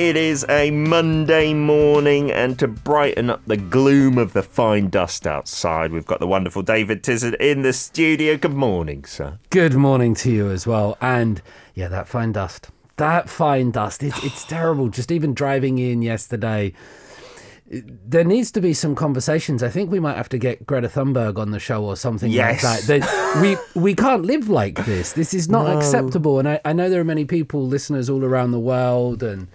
It is a Monday morning, and to brighten up the gloom of the fine dust outside, we've got the wonderful David Tizzard in the studio. Good morning, sir. Good morning to you as well. And yeah, that fine dust. That fine dust. It, it's terrible. Just even driving in yesterday, there needs to be some conversations. I think we might have to get Greta Thunberg on the show or something Yes. like that. We we can't live like this. This is not acceptable. And I, I know there are many people, listeners all around the world, and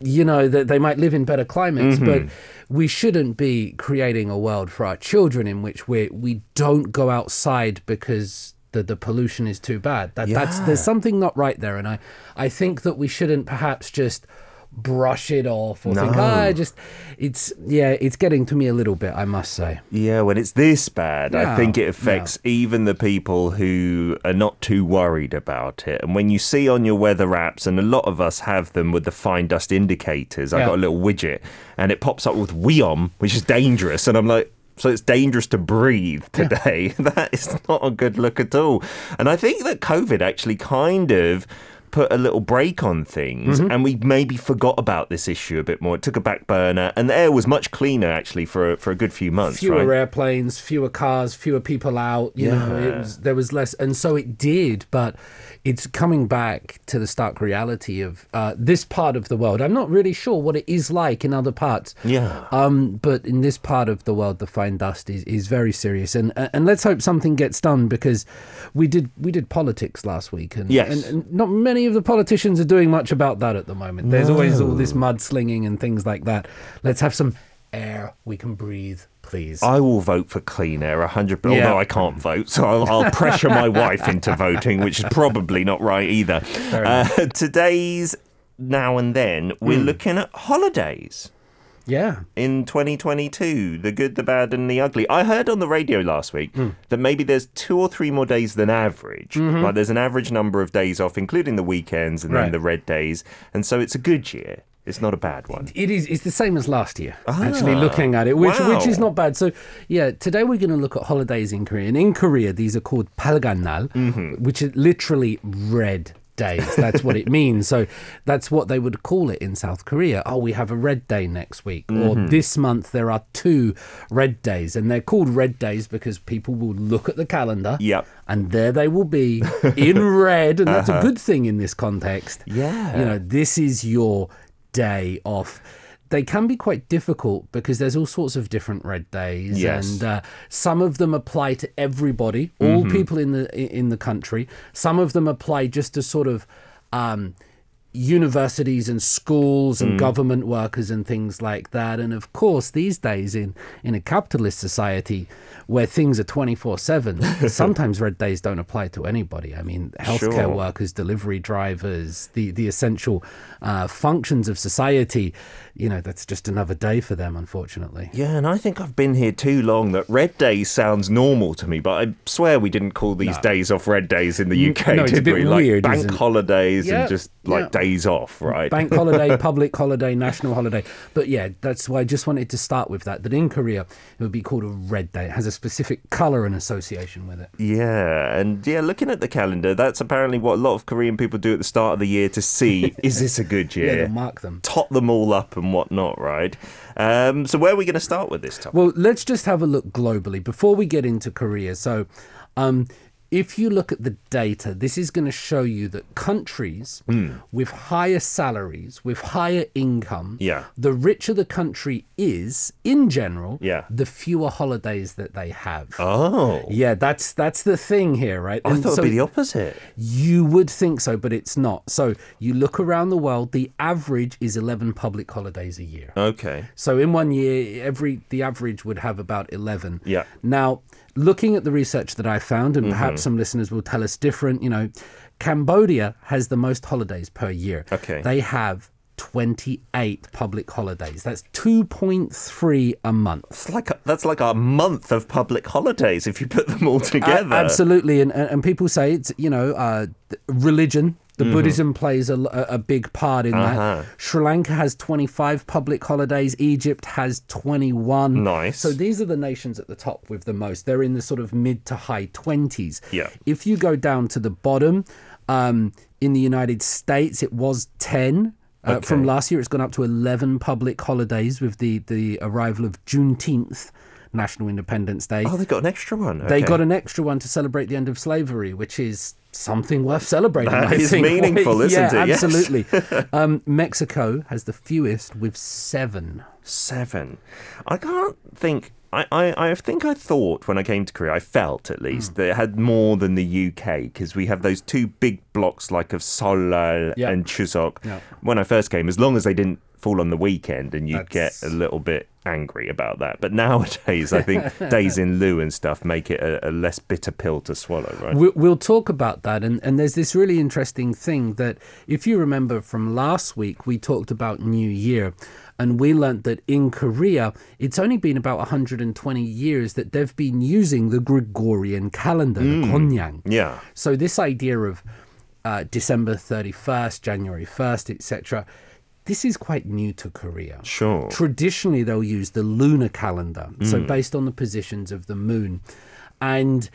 you know that they might live in better climates, mm-hmm. but we shouldn't be creating a world for our children in which we we don't go outside because the, the pollution is too bad. That that's there's something not right there, and I I think that we shouldn't perhaps just brush it off or think No. ah just it's yeah it's getting to me a little bit I must say Yeah, when it's this bad, I think it affects even the people who are not too worried about it. And when you see on your weather apps, and a lot of us have them with the fine dust indicators, I Yeah. got a little widget and it pops up with WEOM, which is dangerous. And I'm like, so it's dangerous to breathe today. that is not a good look at all. And I think that COVID actually kind of put a little break on things Mm-hmm. and we maybe forgot about this issue a bit more. It took a back burner and the air was much cleaner actually for a, for a good few months, fewer right? airplanes, fewer cars, fewer people out. You know, it was, there was less, and so it did. But it's coming back to the stark reality of uh, this part of the world. I'm not really sure what it is like in other parts. Yeah. Um, but in this part of the world, the fine dust is, is very serious, and uh, and let's hope something gets done because we did we did politics last week, and Yes. and, and not many of the politicians are doing much about that at the moment. There's always all this mudslinging and things like that. Let's have some air we can breathe, please. I will vote for clean air 100 but Yeah. although I can't vote so I'll, I'll pressure my wife into voting which is probably not right either uh, today's now and then we're Hmm. looking at holidays yeah. in 2022 the good the bad and the ugly I heard on the radio last week Hmm. that maybe there's two or three more days than average Mm-hmm. like there's an average number of days off including the weekends and then the red days and so it's a good year it's not a bad one It is. It's the same as last year. actually, looking at it, which which is not bad. So, yeah, today we're going to look at holidays in Korea. And in Korea, these are called palgannal, which is literally red days. That's what it means. So that's what they would call it in South Korea. Oh, we have a red day next week, or mm-hmm. this month there are two red days, and they're called red days because people will look at the calendar. Yep. And there they will be in red, and that's a uh-huh. good thing in this context. Yeah. You know, this is your day off. They can be quite difficult because there's all sorts of different red days, Yes. and uh, some of them apply to everybody, all people in the in the country. Some of them apply just to sort of um, universities and schools and government workers and things like that. And of course, these days in in a capitalist society where things are twenty four seven, sometimes red days don't apply to anybody. I mean, healthcare Sure. workers, delivery drivers, the the essential uh, functions of society. You know, that's just another day for them, unfortunately. Yeah, and I think I've been here too long that red days sounds normal to me, but I swear we didn't call these days off red days in the UK, no, did we? Like bank holidays Yeah, and just like yeah. Days off, right? Bank holiday, public holiday, national holiday. But yeah, that's why I just wanted to start with that. That in Korea, it would be called a red day. It has a specific color and association with it. Yeah, and yeah, looking at the calendar, that's apparently what a lot of Korean people do at the start of the year to see is this a good Yeah, year? they'll mark them. Tot them all up and whatnot, right? Um, so where are we going to start with this topic? Well, let's just have a look globally before we get into Korea. So, um, if you look at the data, this is going to show you that countries Hmm. with higher salaries, with higher income, Yeah. the richer the country is in general, Yeah. the fewer holidays that they have. oh, Yeah, that's that's the thing here, right? I thought so it'd be the opposite. you would think so, but it's not. So you look around the world, the average is 11 public holidays a year. Okay. So in one year, every the average would have about 11. Yeah. Now, looking at the research that I found, and Mm-hmm. perhaps some listeners will tell us different, you know, Cambodia has the most holidays per year. Okay. They have 28 public holidays. That's 2.3 a month. It's like a, that's like a month of public holidays if you put them all together. absolutely, and, and and people say it's you know uh, religion. The Buddhism plays a big part in Mm-hmm. Uh-huh. that. Sri Lanka has 25 public holidays. Egypt has 21. Nice. So these are the nations at the top with the most. They're in the sort of mid to high 20s. Yeah. If you go down to the bottom, um, in the United States, it was 10. Uh, From last year, it's gone up to 11 public holidays with the, the arrival of Juneteenth, National Independence Day. Oh, they got an extra one. They got an extra one to celebrate the end of slavery, which is something worth celebrating. That I is think. meaningful, isn't yeah, it? Yes. Absolutely. um, Mexico has the fewest with seven. seven. I can't think. I, I, I think I thought when I came to Korea, I felt at least that it had more than the UK because we have those two big blocks like of Seollal Yeah. and Chuseok. Yeah. When I first came, as long as they didn't fall on the weekend, and you'd That's- get a little bit angry about that. But nowadays, I think days in lieu and stuff make it a, a less bitter pill to swallow, right? We- We'll talk about that. And, and there's this really interesting thing that, if you remember from last week, we talked about New Year. And we learnt that in Korea, it's only been about 120 years that they've been using the Gregorian calendar, the Gonyang. yeah. So this idea of uh, December 31st, January 1st, etc., this is quite new to Korea. Sure. Traditionally, they'll use the lunar calendar, so hmm. based on the positions of the moon. And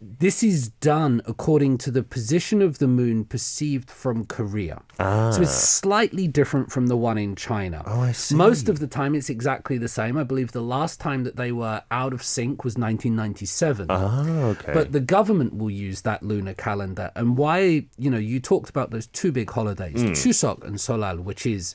this is done according to the position of the moon perceived from Korea. So it's slightly different from the one in China. Oh, I see. Most of the time, it's exactly the same. I believe the last time that they were out of sync was 1997. Oh, okay. But the government will use that lunar calendar. And why, you know, you talked about those two big holidays, Hmm. Chuseok and Seollal, which is,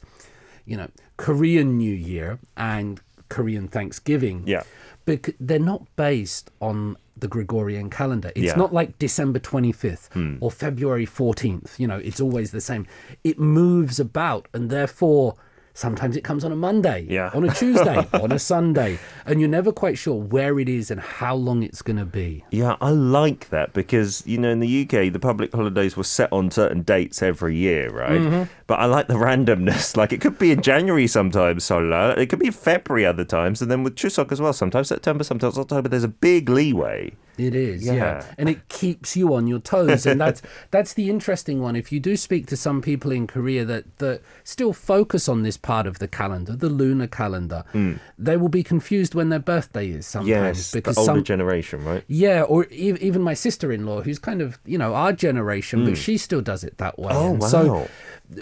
you know, Korean New Year and Korean Thanksgiving. Yeah. But they're not based on the Gregorian calendar. It's Yeah. Hmm. not like December 25th or February 14th. You know, it's always the same. It moves about and therefore sometimes it comes on a Monday, Yeah. on a Tuesday, on a Sunday. And you're never quite sure where it is and how long it's going to be. Yeah, I like that because, you know, in the UK, the public holidays were set on certain dates every year, right? Mm-hmm. But I like the randomness. Like, it could be in January sometimes, Seollal. It could be in February other times. And then with Chuseok as well, sometimes September, sometimes October. There's a big leeway. It is, yeah. Yeah. and it keeps you on your toes, and that's that's the interesting one. If you do speak to some people in Korea that that still focus on this part of the calendar, the lunar calendar, they will be confused when their birthday is sometimes Hmm. Yes, because the older some generation, right? yeah, or e- even my sister-in-law, who's kind of you know our generation, but she still does it that way. Hmm. Oh, And wow. So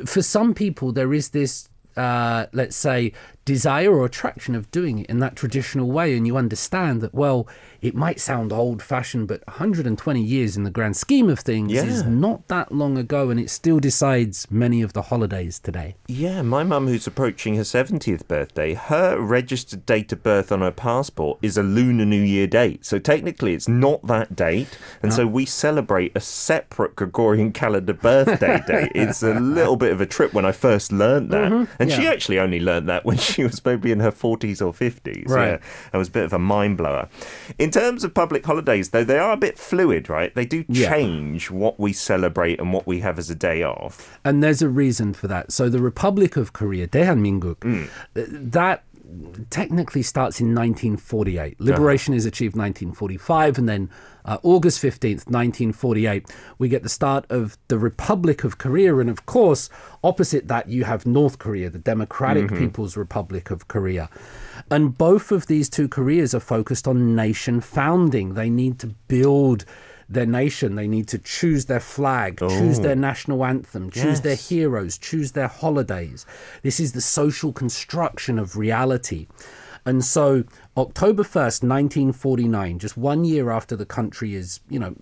for some people, there is this. Uh, let's say desire or attraction of doing it in that traditional way and you understand that well it might sound old fashioned but 120 years in the grand scheme of things is not that long ago and it still decides many of the holidays today Yeah, my mum, who's approaching her 70th birthday, her registered date of birth on her passport is a Lunar New Year date. So technically, it's not that date. And so we celebrate a separate Gregorian calendar birthday date. It's a little bit of a trip when I first learned that. Mm-hmm. And she actually only learned that when she she was maybe in her 40s or 50s. Right. Yeah. It was a bit of a mind blower. In terms of public holidays, though, they are a bit fluid, right? They do change yeah. what we celebrate and what we have as a day off. And there's a reason for that. So the Republic of Korea, Daehanminguk, mm. that technically starts in 1948. Liberation uh-huh. is achieved 1945 and then uh, August 15th, 1948, we get the start of the Republic of Korea. And of course, opposite that, you have North Korea, the Democratic People's Republic of Korea. And both of these two Koreas are focused on nation founding. They need to build their nation. They need to choose their flag, choose their national anthem, choose their heroes, choose their holidays. This is the social construction of reality. And so, October 1st, 1949, just one year after the country is, you know,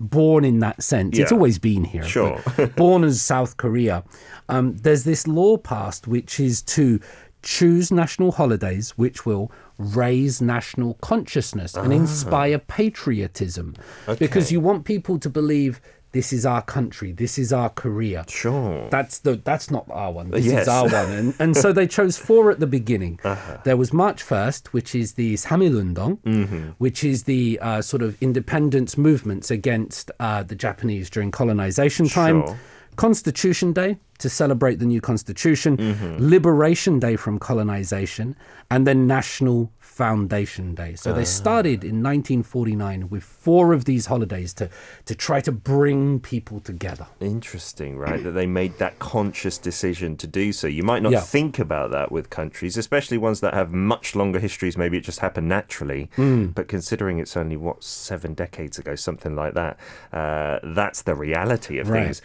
born in that sense, it's always been here. Sure. born as South Korea, um, there's this law passed which is to choose national holidays which will raise national consciousness and inspire patriotism because you want people to believe this is our country this is our Korea Sure. that's the that's not our one this Yes. is our one and, and so they chose four at the beginning Uh-huh. there was March 1st which is the Samilundong Mm-hmm. which is the uh, sort of independence movements against uh, the Japanese during colonization time Sure. Constitution Day to celebrate the new Constitution, Mm-hmm. Liberation Day from colonization, and then National Foundation Day. So Ah. they started in 1949 with four of these holidays to, to try to bring people together. Interesting, right? that they made that conscious decision to do so. You might not Yeah. think about that with countries, especially ones that have much longer histories. Maybe it just happened naturally. Hmm. But considering it's only, what, seven decades ago, something like that, uh, that's the reality of Right. things.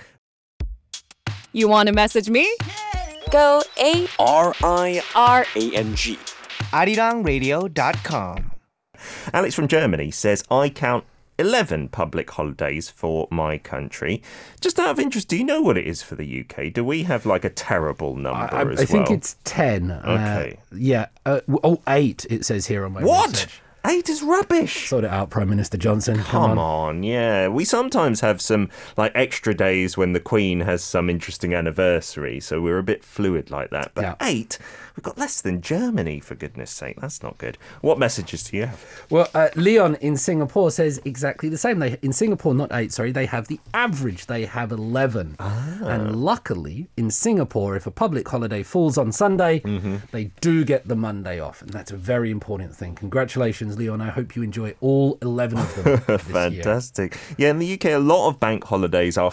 You want to message me? Go A R I R A N G. arirangradio.com. Alex from Germany says, I count 11 public holidays for my country. Just out of interest, do you know what it is for the UK? Do we have like a terrible number I, as I think it's 10. Uh, Okay. yeah. Uh, oh, eight, it says here on my What? research. Eight is rubbish. Sort it out, Prime Minister Johnson. Come, Come on, yeah. We sometimes have some like extra days when the Queen has some interesting anniversary, so we're a bit fluid like that. But Yeah. eight, we've got less than Germany, for goodness sake. That's not good. What messages do you have? Well, uh, Leon in Singapore says exactly the same. They in Singapore, not eight. Sorry, they have the average. They have eleven. Ah. And luckily, in Singapore, if a public holiday falls on Sunday, Mm-hmm. they do get the Monday off, and that's a very important thing. Congratulations, Leon. I hope you enjoy all eleven of them. this year. Fantastic. Yeah, in the UK, a lot of bank holidays are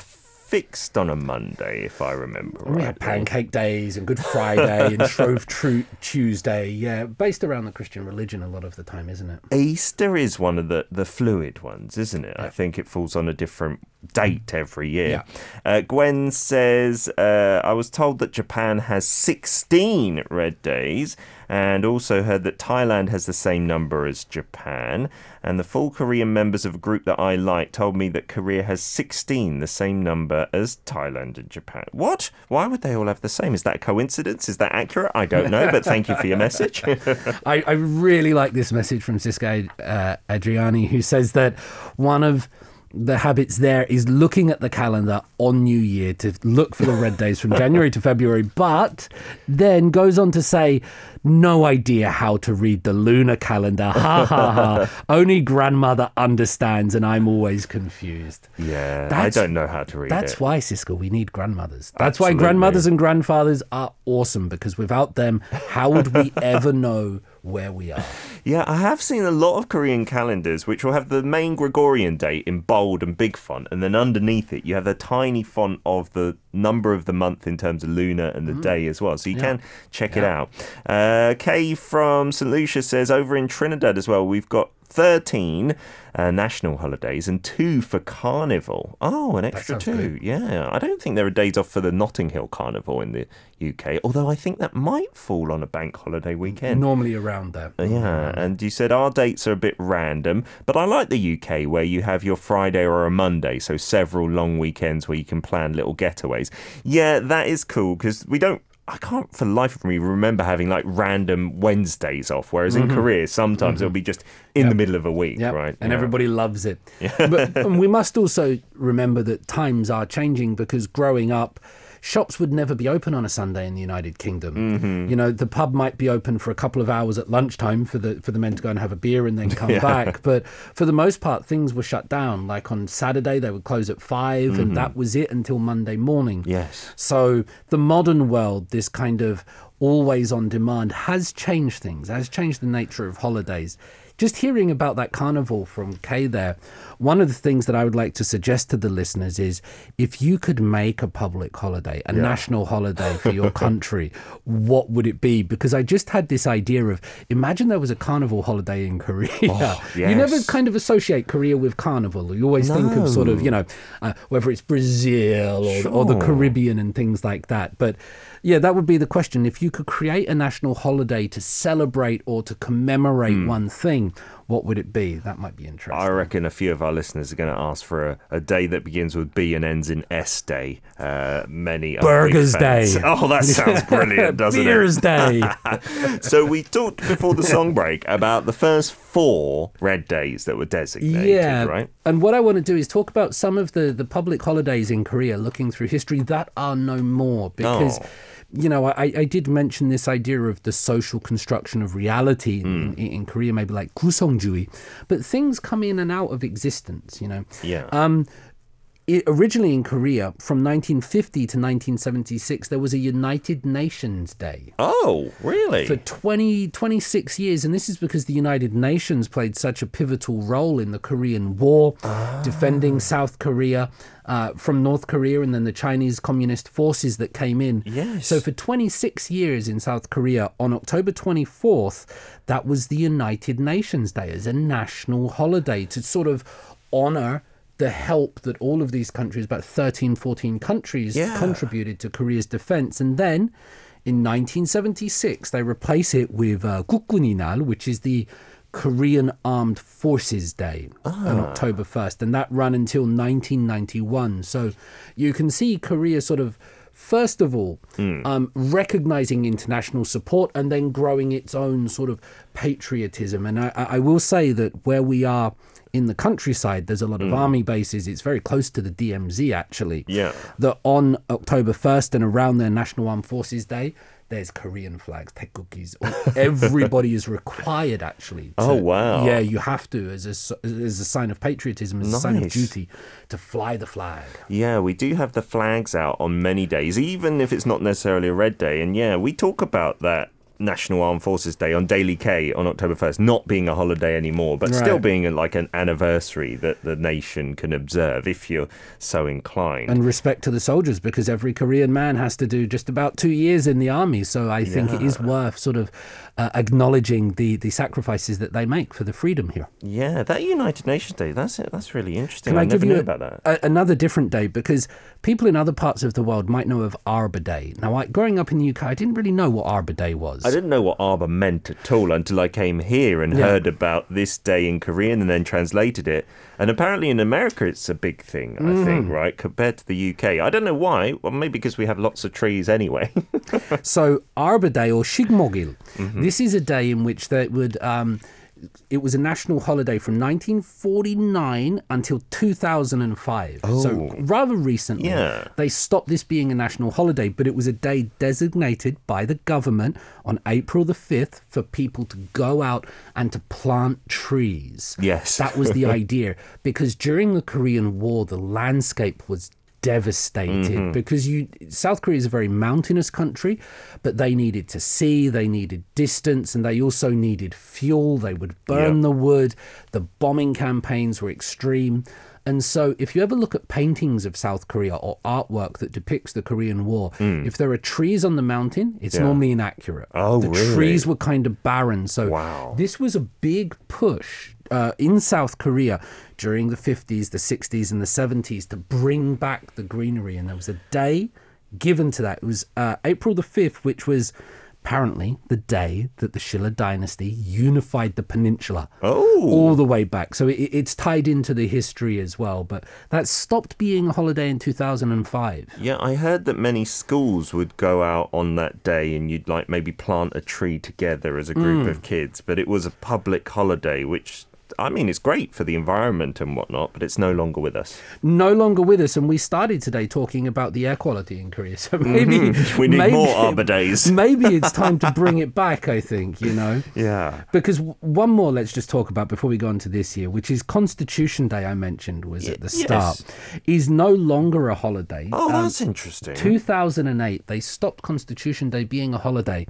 fixed on a Monday, if I remember And we had Pancake Days and Good Friday and Shrove Tru- Tuesday. Yeah, based around the Christian religion a lot of the time, isn't it? Easter is one of the, the fluid ones, isn't it? I think it falls on a different date every year. Uh, Gwen says, uh, I was told that Japan has 16 red days and also heard that Thailand has the same number as Japan. And the full Korean members of a group that I like told me that Korea has 16, the same number as Thailand and Japan. What? Why would they all have the same? Is that a coincidence? Is that accurate? I don't know, but thank you for your message. I, I really like this message from Siska uh, Adriani, who says that one of the habits there is looking at the calendar on New Year to look for the red days from January to February, but then goes on to say, no idea how to read the lunar calendar. Ha ha ha. Only grandmother understands, and I'm always confused. yeah, I don't know how to read That's it. why, Siska, we need grandmothers. That's why grandmothers and grandfathers are awesome because without them, how would we ever know where we are? Yeah, I have seen a lot of Korean calendars which will have the main Gregorian date in bold and big font, and then underneath it you have a tiny font of the number of the month in terms of lunar and the Mm. day as well. So you can check it out. Uh, Kay from St. Lucia says over in Trinidad as well, we've got 13 uh, national holidays and two for Carnival. Oh, an extra two. good. Yeah, I don't think there are days off for the Notting Hill Carnival in the UK, although I think that might fall on a bank holiday weekend. Normally around there. Yeah, and you said our dates are a bit random, but I like the UK where you have your Friday or a Monday, so several long weekends where you can plan little getaways. Yeah, that is cool because we don't. I can't for life of me remember having like random Wednesdays off, whereas in mm-hmm. Korea sometimes it'll mm-hmm. be just in the middle of a week, Yeah, right? and Yeah. everybody loves it. but and we must also remember that times are changing because growing up, shops would never be open on a Sunday in the United Kingdom. Mm-hmm. You know, the pub might be open for a couple of hours at lunchtime for the for the men to go and have a beer and then come back. But for the most part, things were shut down. Like on Saturday, they would close at 5 and that was it until Monday morning. Mm-hmm. Yes. So the modern world, this kind of always on demand, has changed things, has changed the nature of holidays. Just hearing about that carnival from Kay there, one of the things that I would like to suggest to the listeners is if you could make a public holiday, a national holiday for your country, what would it be? Because I just had this idea of imagine there was a carnival holiday in Korea. You never kind of associate Korea with carnival. You always think of sort of, you know, uh, whether it's Brazil or, or the Caribbean and things like that. But yeah, that would be the question. If you could create a national holiday to celebrate or to commemorate Hmm. one thing, what would it be? That might be interesting. I reckon a few of our listeners are going to ask for a, a day that begins with B and ends in S day. Uh, many Burgers. Day. Oh, that sounds brilliant, doesn't it? Beers Day. so we talked before the song break about the first four red days that were designated, yeah. right? And what I want to do is talk about some of the, the public holidays in Korea, looking through history that are no more. Because, Oh. You know, I, I did mention this idea of the social construction of reality in, in, in Korea, maybe like Kusongjui. But things come in and out of existence, you know. Yeah. Um, i originally in Korea, from 1950 to 1976, there was a United Nations Day. Oh, really? For 20, 26 years, and this is because the United Nations played such a pivotal role in the Korean War, defending South Korea uh, from North Korea and then the Chinese Communist forces that came in. Yes. So for 26 years in South Korea, on October 24th, that was the United Nations Day as a national holiday to sort of honor the help that all of these countries, about 13, 14 countries, Yeah. contributed to Korea's defense. And then in 1976, they replace it with uh, which is the Korean Armed Forces Day on October 1st. And that ran until 1991. So you can see Korea sort of. First of all, um, recognizing international support and then growing its own sort of patriotism. And I I will say that where we are in the countryside, there's a lot of hmm. army bases. It's very close to the DMZ, actually Yeah. that on October 1st and around their National Armed Forces Day, there's Korean flags, taegeukgis. Everybody is required actually. Oh, to- Oh, wow. Yeah, you have to as a as a sign of patriotism, as a sign of duty, to fly the flag. Yeah, we do have the flags out on many days, even if it's not necessarily a red day. And yeah, we talk about that National Armed Forces Day on Daily K on October 1st not being a holiday anymore, but still being a, like an anniversary that the nation can observe if you're so inclined. And respect to the soldiers because every Korean man has to do just about two years in the army. So I think it is worth sort of uh, acknowledging the, the sacrifices that they make for the freedom here. yeah, that United Nations Day, that's it. That's really interesting. Can I, never give knew you about that. a- another different day? Because people in other parts of the world might know of Arbor Day. Now, I, growing up in the UK, I didn't really know what Arbor Day was. I didn't know what Arbor meant at all until I came here and Yeah. heard about this day in Korean and then translated it. And apparently in America it's a big thing, I Mm. think, right, compared to the UK. I don't know why. Well, maybe because we have lots of trees anyway. So Arbor Day or Sikmogil, Mm-hmm. this is a day in which they would. Um, it was a national holiday from 1949 until 2005. Oh. So rather recently. Yeah. they stopped this being a national holiday, but it was a day designated by the government on April the 5th for people to go out and to plant trees. Yes. That was the idea because during the Korean War, the landscape was devastated Mm-hmm. because you South Korea is a very mountainous country, but they needed to see, they needed distance, and they also needed fuel. They would burn Yep. the wood. The bombing campaigns were extreme. And so, if you ever look at paintings of South Korea or artwork that depicts the Korean War, if there are trees on the mountain, it's Mm. Yeah. normally inaccurate. Oh, the really? trees were kind of barren. So, Wow. this was a big push uh, in South Korea during the 50s, the 60s, and the 70s to bring back the greenery. And there was a day given to that. It was uh, April the 5th, which was apparently the day that the Shilla dynasty unified the peninsula Oh. all the way back. So it, it's tied into the history as well. But that stopped being a holiday in 2005. Yeah, I heard that many schools would go out on that day and you'd like maybe plant a tree together as a group Mm. of kids, but it was a public holiday, which I mean, it's great for the environment and whatnot, but it's no longer with us. No longer with us, and we started today talking about the air quality in Korea. So maybe We need maybe- more Arbor Days. Maybe it's time to bring it back. I think you know. Yeah. Because one more, let's just talk about before we go on to this year, which is Constitution Day. I mentioned was at the yes. start, is no longer a holiday. Oh, Um, that's interesting. 2008, they stopped Constitution Day being a holiday.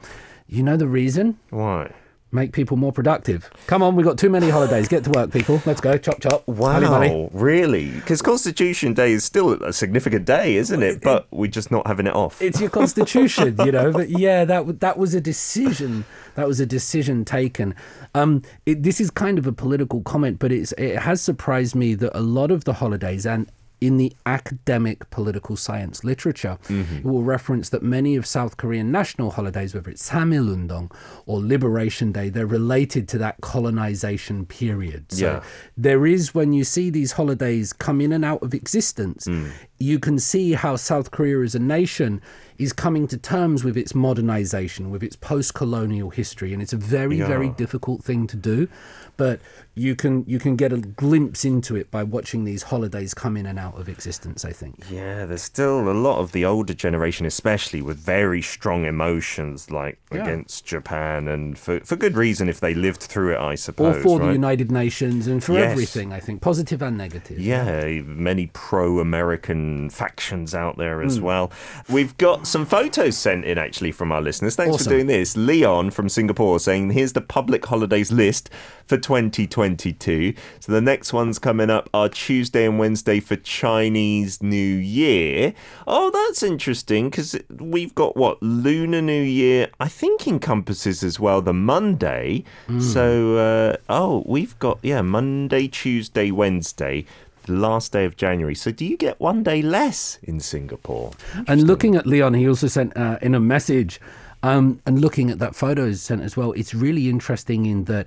You know the reason? Why? Make people more productive. Come on, we've got too many holidays. Get to work, people. Let's go. Chop, chop. Wow, really? Because Constitution Day is still a significant day, isn't it? But we're just not having it off. it's your constitution, you know. But yeah, that that was a decision. That was a decision taken. Um, it, this is kind of a political comment, but it's it has surprised me that a lot of the holidays and in the academic political science literature, mm-hmm. it will reference that many of South Korean national holidays, whether it's Samilundong or Liberation Day, they're related to that colonization period. So Yeah. there is when you see these holidays come in and out of existence, mm. you can see how South Korea as a nation is coming to terms with its modernization, with its post-colonial history, and it's a very, very difficult thing to do. But you can you can get a glimpse into it by watching these holidays come in and out. of existence. I think. Yeah, there's still a lot of the older generation, especially with very strong emotions, like Yeah. against Japan, and for for good reason if they lived through it, I suppose. Or for the? United Nations and for Yes. everything, I think, positive and negative. Yeah, many pro American factions out there as hmm. well. We've got some photos sent in actually from our listeners. Thanks Awesome. for doing this. Leon from Singapore saying, Here's the public holidays list for 2022. So the next ones coming up are Tuesday and Wednesday for Chinese New Year. Oh, that's interesting because we've got what? Lunar New Year, I think encompasses as well the Monday. Hmm. So, uh, oh, we've got, yeah, Monday, Tuesday, Wednesday the last day of January. So do you get one day less in Singapore? And looking at Leon, he also sent uh, in a message, um, and looking at that photo sent as well. It's really interesting in that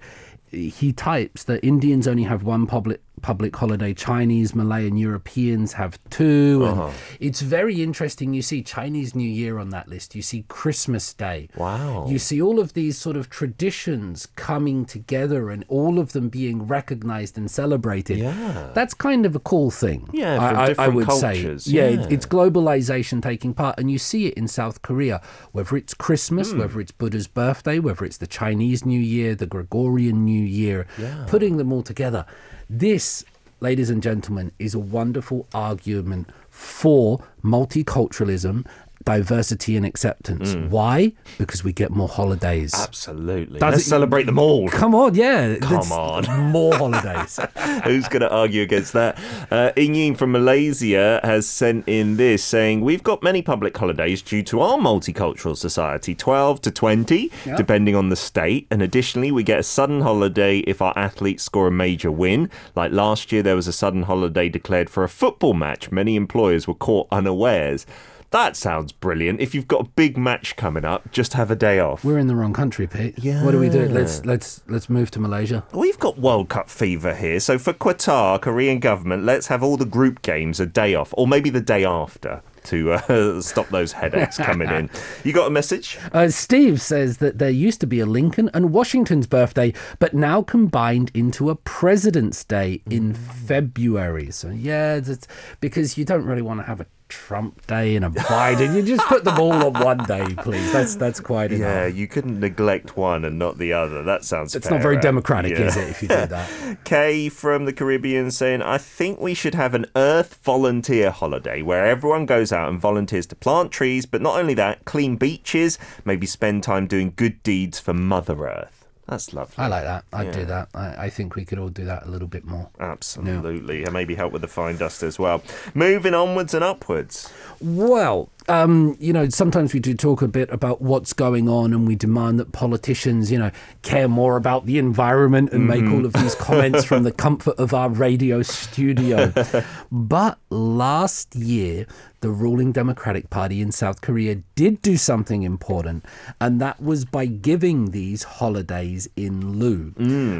he types that Indians only have one public public holiday. Chinese, Malay, and Europeans have 2 Uh-huh. And it's very interesting. You see Chinese New Year on that list. You see Christmas Day. Wow. You see all of these sort of traditions coming together and all of them being recognized and celebrated. Yeah. That's kind of a cool thing. Yeah, I- I, I would cultures. say. Yeah, Yeah. it's globalization taking part, and you see it in South Korea. Whether it's Christmas, Hmm. whether it's Buddha's birthday, whether it's the Chinese New Year, the Gregorian New Year, putting them all together. This, ladies and gentlemen, is a wonderful argument for multiculturalism. Diversity and acceptance. Hmm. Why? Because we get more holidays. Absolutely. Does Let's it- celebrate them all. Come on, yeah. Come on. More holidays. Who's going to argue against that? Uh, Inying from Malaysia has sent in this saying, We've got many public holidays due to our multicultural society, 12 to 20, Yeah. depending on the state. And additionally, we get a sudden holiday if our athletes score a major win. Like last year, there was a sudden holiday declared for a football match. Many employers were caught unawares. That sounds brilliant. If you've got a big match coming up, just have a day off. We're in the wrong country, Pete. Yeah. What do we do? Let's let's let's move to Malaysia. We've got World Cup fever here. So for Qatar, Korean government, let's have all the group games a day off, or maybe the day after to uh, stop those headaches coming in. You got a message? Uh, Steve says that there used to be a Lincoln and Washington's birthday, but now combined into a President's Day in February. So yeah, that's because you don't really want to have a Trump Day and a Biden. you just put them all on one day, please. That's that's quite enough. Yeah, you couldn't neglect one and not the other. That sounds. It's not very fairer. democratic, Yeah. is it, if you do that? Kay from the Caribbean saying, I think we should have an Earth volunteer holiday where everyone goes out and volunteers to plant trees, but not only that, clean beaches, maybe spend time doing good deeds for Mother Earth. That's lovely. I like that. I'd do that. I, I think we could all do that a little bit more. Absolutely. And maybe help with the fine dust as well. Moving onwards and upwards. Well, um, you know, sometimes we do talk a bit about what's going on, and we demand that politicians, you know, care more about the environment and make all of these comments from the comfort of our radio studio. but last year, the ruling Democratic Party in South Korea did do something important, and that was by giving these holidays in lieu.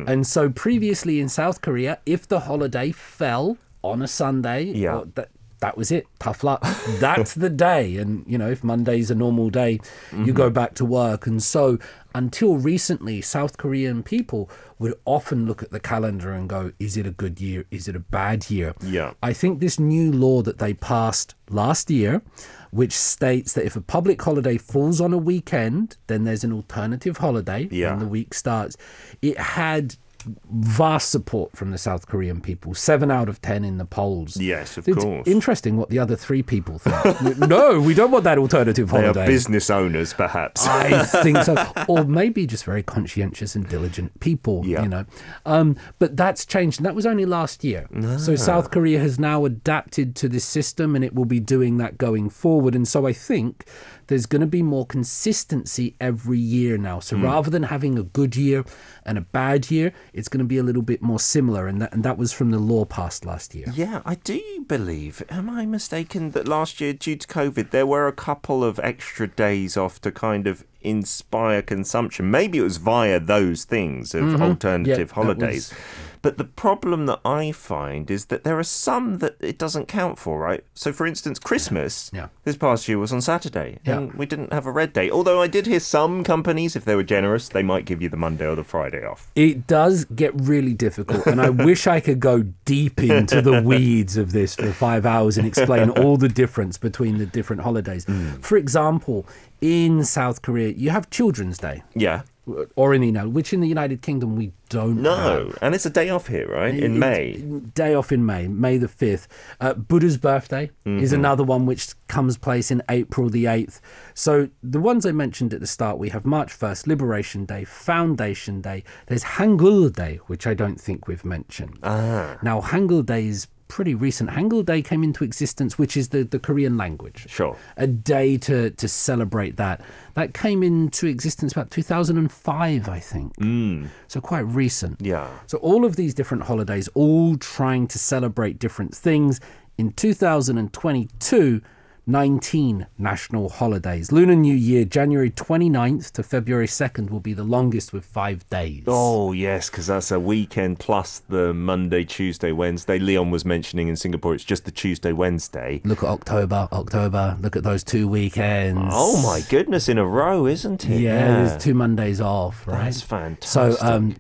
And so, previously in South Korea, if the holiday fell on a Sunday, Yeah. or that was it. Tough luck. That's the day. And, you know, if Monday's a normal day, you go mm-hmm. back to work. And so until recently, South Korean people would often look at the calendar and go, is it a good year? Is it a bad year? Yeah. I think this new law that they passed last year, which states that if a public holiday falls on a weekend, then there's an alternative holiday Yeah. when the week starts. It had vast support from the South Korean people, seven out of ten in the polls. Yes, of it's course. interesting what the other three people think. no, we don't want that alternative They are business owners, perhaps. I think so, or maybe just very conscientious and diligent people. Yeah. You know, um, but that's changed, and that was only last year. So South Korea has now adapted to this system, and it will be doing that going forward. And so I think there's going to be more consistency every year now. So rather than having a good year and a bad year, it's going to be a little bit more similar, and that and that was from the law passed last year. Yeah, I do believe. Am I mistaken that last year, due to COVID, there were a couple of extra days off to kind of inspire consumption? Maybe it was via those things of alternative Mm-hmm. Yeah, that holidays. But the problem that I find is that there are some that it doesn't count for, right? So, for instance, Christmas Yeah. this past year was on Saturday, Yeah. and we didn't have a red day. Although I did hear some companies, if they were generous, they might give you the Monday or the Friday off. It does get really difficult, and I wish I could go deep into the weeds of this for five hours and explain all the difference between the different holidays. Mm. For example, in South Korea, you have Children's Day, Yeah. Or in you know, which in the United Kingdom we don't know. No, have. and it's a day off here, right? In It- May. Day off in May, May the 5th. Uh, Buddha's birthday is Mm-hmm. another one which comes place in April the 8th. So the ones I mentioned at the start, we have March 1st, Liberation Day, Foundation Day. There's Hangul Day, which I don't think we've mentioned. Ah, Now, Hangul Day is pretty recent. Hangul Day came into existence, which is the, the Korean language. Sure. A day to, to celebrate that. That came into existence about 2005, I think. Mm. So quite recent. yeah. So all of these different holidays, all trying to celebrate different things. In 2022, 19 national holidays. Lunar New Year, January 29th to February 2nd, will be the longest with five days. Oh, yes, because that's a weekend plus the Monday, Tuesday, Wednesday. Leon was mentioning in Singapore it's just the Tuesday, Wednesday. Look at October, October. Look at those two weekends. Oh, my goodness, in a row, isn't it? Yeah, there's two Mondays off, right? That's So, fantastic. um,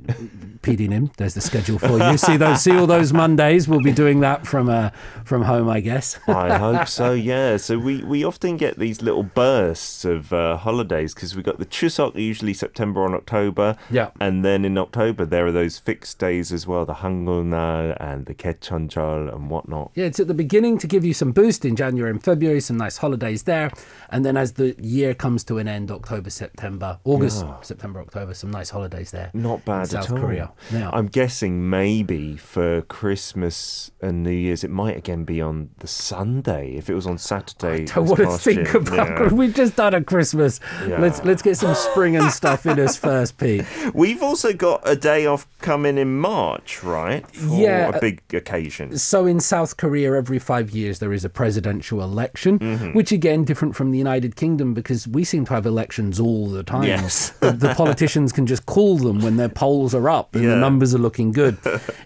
PD Nim, there's the schedule for you. See those, see all those Mondays. We'll be doing that from uh, from home, I guess. I hope so, yeah. So we, we often get these little bursts of uh, holidays because we got the Chuseok, usually September and October. Yeah. And then in October, there are those fixed days as well, the Hangulnal and the Gaecheonjeol and whatnot. Yeah, it's at the beginning to give you some boost in January and February, some nice holidays there. And then as the year comes to an end, October, September, August, September, October, some nice holidays there. Not bad South all. Korea. Yeah. I'm guessing maybe for Christmas and New Year's, it might again be on the Sunday. If it was on Saturday, don't want to think year. about. Yeah. We've just done a Christmas. Yeah. Let's let's get some spring and stuff in us first, Pete. We've also got a day off coming in March, right? For Yeah, a big occasion. So in South Korea, every five years there is a presidential election, Mm-hmm. which again different from the United Kingdom because we seem to have elections all the time. Yes. the, the politicians can just call them when their polls are up and the numbers are looking good.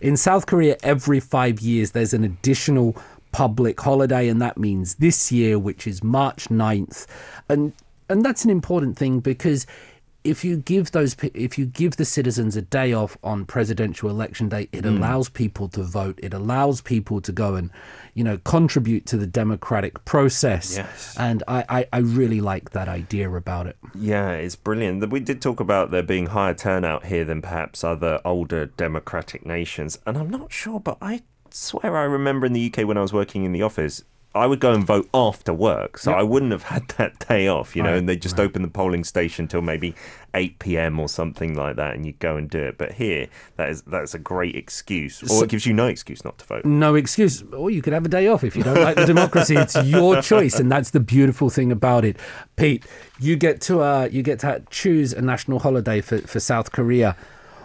in South Korea, every five years there's an additional public holiday, and that means this year, which is March 9th, and and that's an important thing because if you give those if you give the citizens a day off on presidential election day it mm. allows people to vote it allows people to go and you know contribute to the democratic process Yes. and I, I i really like that idea about it Yeah, it's brilliant. We did talk about there being higher turnout here than perhaps other older democratic nations. And I'm not sure, but I swear I remember in the UK when I was working in the office, I would go and vote after work. So I wouldn't have had that day off, you know, Right, and they just open the polling station till maybe 8 p.m. or something like that, and you go and do it. But here, that is that's a great excuse, or So- it gives you no excuse not to vote. no excuse or you could have a day off if you don't like the democracy it's your choice and that's the beautiful thing about it pete you get to uh you get to choose a national holiday for, for south korea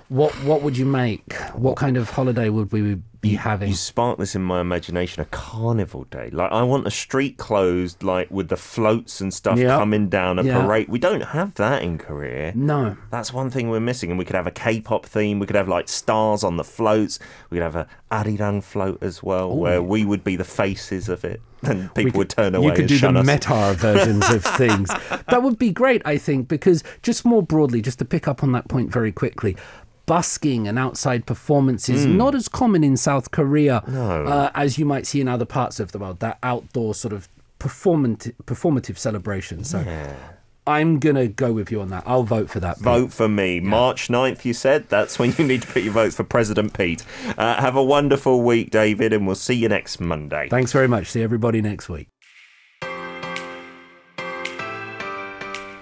what what would you make what kind of holiday would we be having You spark this in my imagination. A carnival day, like I want a street closed, like with the floats and stuff Yeah. coming down a Yeah. parade. We don't have that in Korea. no That's one thing we're missing. And we could have a K-pop theme. We could have like stars on the floats. We could have a Arirang float as well, where we would be the faces of it, and people would turn away You could and do the us. meta versions of things. That would be great, I think, because just more broadly, just to pick up on that point very quickly. Busking and outside performances not as common in South Korea uh, as you might see in other parts of the world. That outdoor sort of performative performative celebration. So I'm gonna go with you on that. I'll vote for that. Vote for me. March 9th, you said? That's when you need to put your votes for President Pete. Uh, have a wonderful week, David, and we'll see you next Monday. Thanks very much. See everybody next week.